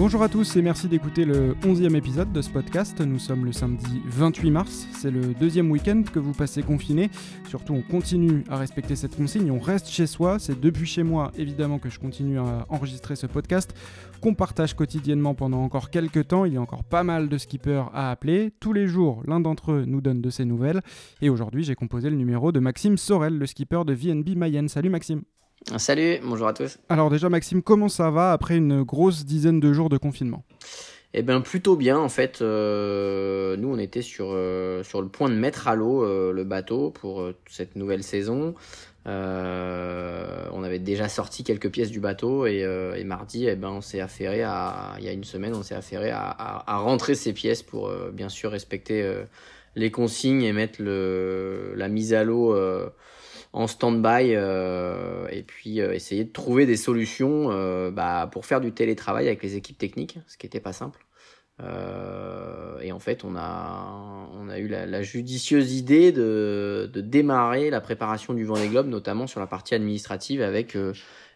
Bonjour à tous et merci d'écouter le 11e épisode de ce podcast. Nous sommes le samedi 28 mars, c'est le deuxième week-end que vous passez confiné. Surtout on continue à respecter cette consigne, on reste chez soi. C'est depuis chez moi évidemment que je continue à enregistrer ce podcast qu'on partage quotidiennement pendant encore quelques temps. Il y a encore pas mal de skippers à appeler. Tous les jours, l'un d'entre eux nous donne de ses nouvelles. Et aujourd'hui j'ai composé le numéro de Maxime Sorel, le skipper de VNB Mayenne. Salut Maxime Salut, bonjour à tous. Alors déjà Maxime, comment ça va après une grosse dizaine de jours de confinement? Eh bien plutôt bien en fait. Euh, nous on était sur, euh, sur le point de mettre à l'eau euh, le bateau pour cette nouvelle saison. on avait déjà sorti quelques pièces du bateau et, mardi eh ben, on s'est affairé à, il y a une semaine on s'est affairé à, à, rentrer ces pièces pour bien sûr respecter les consignes et mettre le, la mise à l'eau en stand-by euh, et puis euh, essayer de trouver des solutions euh, bah, pour faire du télétravail avec les équipes techniques, ce qui n'était pas simple. et en fait, on a, on a eu la, judicieuse idée de, de, démarrer la préparation du Vendée Globe, notamment sur la partie administrative avec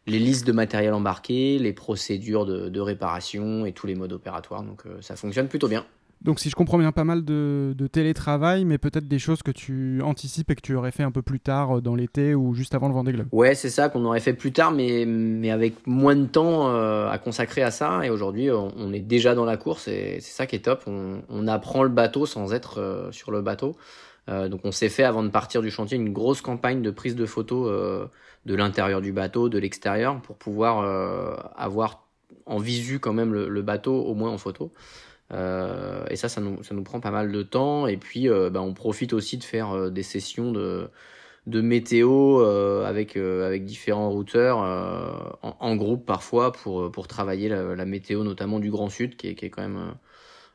les listes de matériel embarqué, les procédures de, de réparation et tous les modes opératoires. Donc ça fonctionne plutôt bien. Donc si je comprends bien, pas mal de, télétravail, mais peut-être des choses que tu anticipes et que tu aurais fait un peu plus tard euh, dans l'été ou juste avant le Vendée Globe. Ouais, c'est ça qu'on aurait fait plus tard, mais, mais avec moins de temps euh, à consacrer à ça. Et aujourd'hui, on, est déjà dans la course et c'est ça qui est top. On, apprend le bateau sans être euh, sur le bateau. donc on s'est fait avant de partir du chantier une grosse campagne de prise de photos de l'intérieur du bateau, de l'extérieur, pour pouvoir avoir en visu quand même le, le, bateau, au moins en photo. Euh, et ça, ça nous, prend pas mal de temps. Et puis, euh, bah, on profite aussi de faire euh, des sessions de, météo avec, différents routeurs en, groupe parfois pour, travailler la, météo, notamment du Grand Sud, qui est, quand même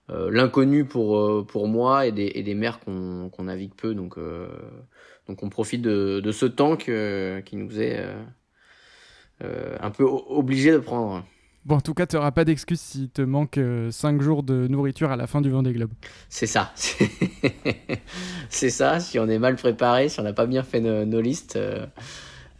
l'inconnu pour, moi et des, mers qu'on navigue peu. Donc, on profite de, de ce temps qui nous est un peu obligé de prendre. En tout cas, tu n'auras pas d'excuse s'il te manque 5 euh, jours de nourriture à la fin du Vendée Globe. C'est ça. C'est ça. Si on est mal préparé, si on n'a pas bien fait nos, listes, euh,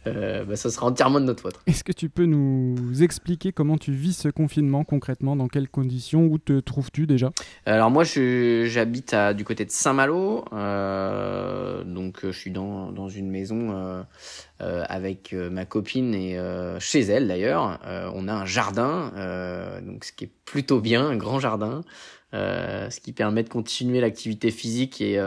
euh, bah, ça sera entièrement de notre faute. Est-ce que tu peux nous expliquer comment tu vis ce confinement concrètement? Dans quelles conditions? Où te trouves-tu déjà? Alors moi, j'habite du côté de Saint-Malo. Euh, donc je suis dans, dans une maison euh, avec ma copine et chez elle d'ailleurs. on a un jardin, donc ce qui est plutôt bien, un grand jardin. ce qui permet de continuer l'activité physique et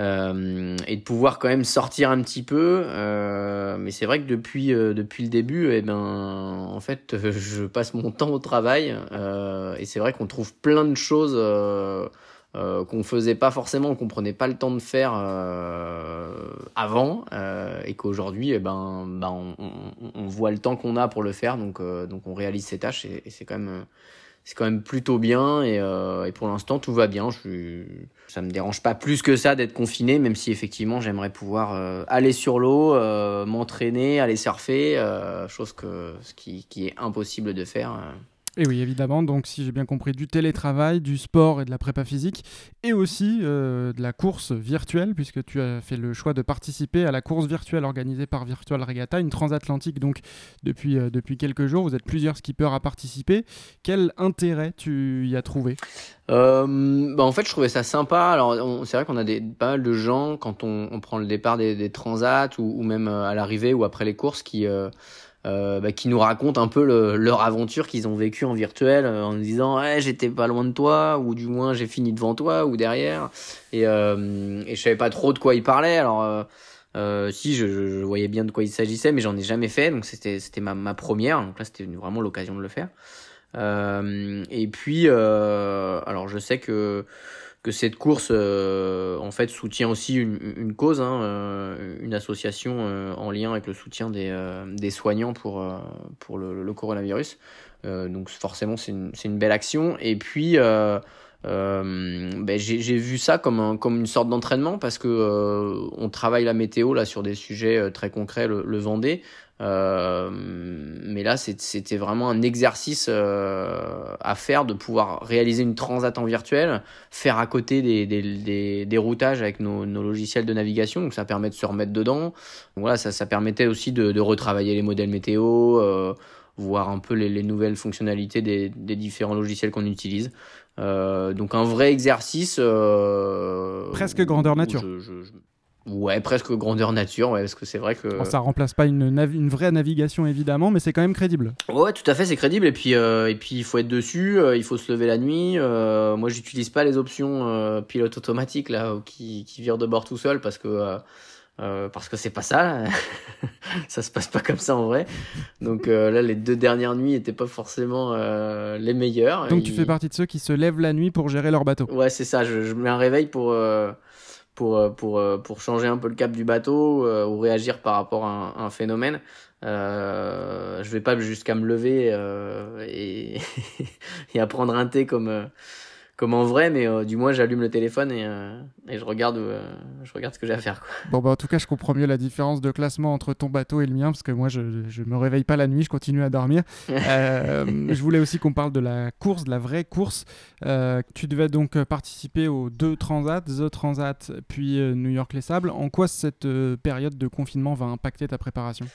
euh, et de pouvoir quand même sortir un petit peu. Euh, mais c'est vrai que depuis euh, depuis le début, eh ben en fait, je passe mon temps au travail euh, et c'est vrai qu'on trouve plein de choses euh, qu'on faisait pas forcément, qu'on prenait pas le temps de faire avant et qu'aujourd'hui, eh ben, ben on, on, on, voit le temps qu'on a pour le faire, donc donc on réalise ces tâches et, et c'est quand même c'est quand même plutôt bien et, euh, et pour l'instant tout va bien. Je, ça me dérange pas plus que ça d'être confiné, même si effectivement j'aimerais pouvoir euh, aller sur l'eau, euh, m'entraîner, aller surfer, euh, chose que ce qui, qui, est impossible de faire et oui, évidemment, donc si j'ai bien compris, du télétravail, du sport et de la prépa physique, et aussi euh, de la course virtuelle, puisque tu as fait le choix de participer à la course virtuelle organisée par Virtual Regatta, une transatlantique donc depuis, euh, depuis quelques jours. Vous êtes plusieurs skippers à participer. Quel intérêt tu y as trouvé? Euh, bah en fait, je trouvais ça sympa. Alors, c'est vrai qu'on a pas mal de gens, quand on, prend le départ des, des transats, ou, même à l'arrivée ou après les courses, qui bah, qui nous racontent un peu leur aventure qu'ils ont vécue en virtuel euh, en nous disant ouais, j'étais pas loin de toi ou du moins j'ai fini devant toi ou derrière et, euh, et je savais pas trop de quoi ils parlaient. Alors euh, euh si je, je, voyais bien de quoi il s'agissait mais j'en ai jamais fait. Donc c'était c'était ma, ma première. Donc là c'était vraiment l'occasion de le faire. Et puis alors je sais que que cette course euh, en fait soutient aussi une, cause, hein, euh, une association euh, en lien avec le soutien des, des soignants pour, pour le, le coronavirus. donc forcément c'est une, une belle action. Et puis ben, j'ai vu ça comme, un, comme une sorte d'entraînement parce que on travaille la météo là sur des sujets très concrets, le, le Vendée. Euh, mais là, c'était vraiment un exercice euh, à faire de pouvoir réaliser une transat en virtuel, faire à côté des, des, des, routages avec nos, nos, logiciels de navigation, donc ça permet de se remettre dedans. voilà, ça, ça permettait aussi de, de retravailler les modèles météo. Euh, voir un peu les, nouvelles fonctionnalités des, différents logiciels qu'on utilise. donc un vrai exercice. Presque grandeur nature. Ouais, presque grandeur nature, ouais, parce que c'est vrai que. Ça ça remplace pas une, une, vraie navigation évidemment, mais c'est quand même crédible. Ouais, tout à fait, c'est crédible. Et puis, euh, et puis il faut être dessus, euh, il faut se lever la nuit. Euh, moi, j'utilise pas les options pilote automatique là, qui, qui vire de bord tout seul, parce que parce que c'est pas ça. ça se passe pas comme ça en vrai. Donc là, les deux dernières nuits étaient pas forcément les meilleures. Donc tu fais partie de ceux qui se lèvent la nuit pour gérer leur bateau. Ouais, c'est ça. Je, je mets un réveil pour pour, euh, pour, euh, pour changer un peu le cap du bateau euh, ou réagir par rapport à un, un phénomène. Euh, je vais pas jusqu'à me lever et, et à prendre un thé comme comme en vrai, mais euh, du moins j'allume le téléphone et, euh, et je regarde euh, je regarde ce que j'ai à faire. Quoi. Bon bah en tout cas je comprends mieux la différence de classement entre ton bateau et le mien parce que moi je je me réveille pas la nuit, je continue à dormir. je voulais aussi qu'on parle de la course, de la vraie course. tu devais donc participer aux deux transats, The Transat puis New York les Sables. En quoi cette période de confinement va impacter ta préparation?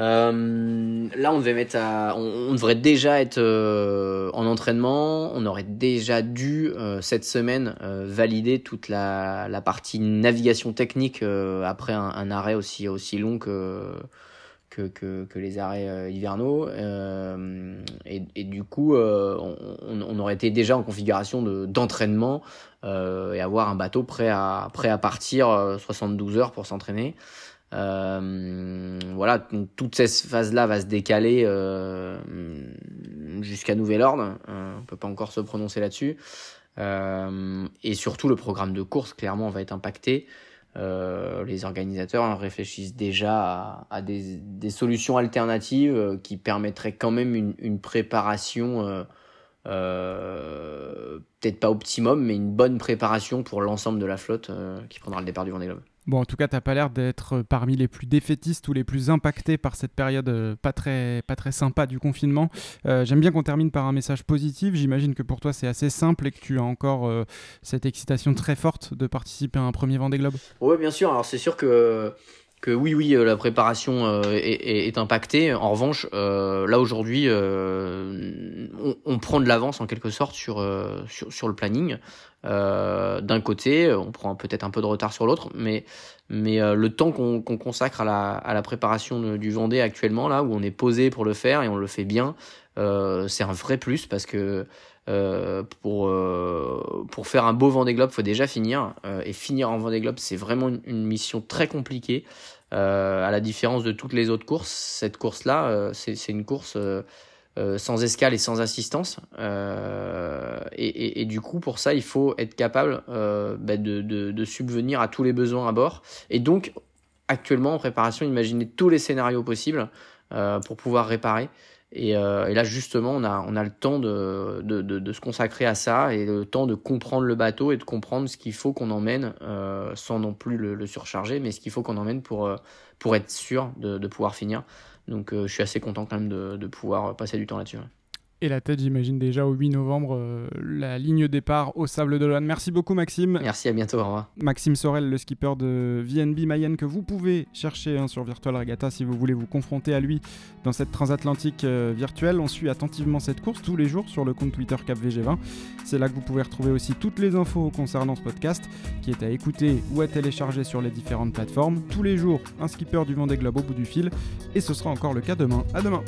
Euh, là, on devait mettre à, on, devrait déjà être euh, en entraînement. On aurait déjà dû euh, cette semaine valider toute la, partie navigation technique après un, arrêt aussi long que les arrêts hivernaux. Et, du coup, on, aurait été déjà en configuration de d'entraînement et avoir un bateau prêt à prêt à partir 72 heures pour s'entraîner. Euh, voilà, toute cette phase-là va se décaler euh, jusqu'à nouvel ordre. Euh, on peut pas encore se prononcer là-dessus. Euh, et surtout, le programme de course, clairement, va être impacté. Euh, les organisateurs réfléchissent déjà à, des, des, solutions alternatives qui permettraient quand même une, une préparation, peut-être pas optimum, mais une bonne préparation pour l'ensemble de la flotte qui prendra le départ du Vendée Globe. Bon, en tout cas, tu n'as pas l'air d'être parmi les plus défaitistes ou les plus impactés par cette période euh, pas, très, pas très sympa du confinement. Euh, j'aime bien qu'on termine par un message positif. J'imagine que pour toi, c'est assez simple et que tu as encore euh, cette excitation très forte de participer à un premier Vendée Globe. Oui, bien sûr. Alors, c'est sûr que que oui, oui, la préparation est, est, impactée. En revanche, là aujourd'hui, on, on, prend de l'avance en quelque sorte sur, sur, sur le planning. Euh, d'un côté, on prend peut-être un peu de retard sur l'autre, mais, mais euh, le temps qu'on consacre à la, à la préparation du Vendée actuellement, là où on est posé pour le faire et on le fait bien, euh, c'est un vrai plus parce que euh, pour, euh, pour faire un beau Vendée Globe, faut déjà finir. et finir en Vendée Globe, c'est vraiment une, mission très compliquée. à la différence de toutes les autres courses, cette course-là, c'est une course euh, sans escale et sans assistance. Euh, et, du coup, pour ça, il faut être capable euh, bah de, de, subvenir à tous les besoins à bord. Et donc, actuellement, en préparation, imaginer tous les scénarios possibles euh, pour pouvoir réparer. Et, euh, et, là, justement, on a, on a le temps de, de, de, se consacrer à ça et le temps de comprendre le bateau et de comprendre ce qu'il faut qu'on emmène sans non plus le, le, surcharger, mais ce qu'il faut qu'on emmène pour, pour être sûr de, de pouvoir finir. Donc euh, je suis assez content quand même de, de pouvoir passer du temps là-dessus. Et la tête, j'imagine déjà au 8 novembre, euh, la ligne départ au Sable d'Olonne. Merci beaucoup, Maxime. Merci, à bientôt, au revoir. Maxime Sorel, le skipper de VNB Mayenne, que vous pouvez chercher hein, sur Virtual Regatta si vous voulez vous confronter à lui dans cette transatlantique euh, virtuelle. On suit attentivement cette course tous les jours sur le compte Twitter CapVG20. C'est là que vous pouvez retrouver aussi toutes les infos concernant ce podcast, qui est à écouter ou à télécharger sur les différentes plateformes. Tous les jours, un skipper du Vendée Globe au bout du fil. Et ce sera encore le cas demain. À demain.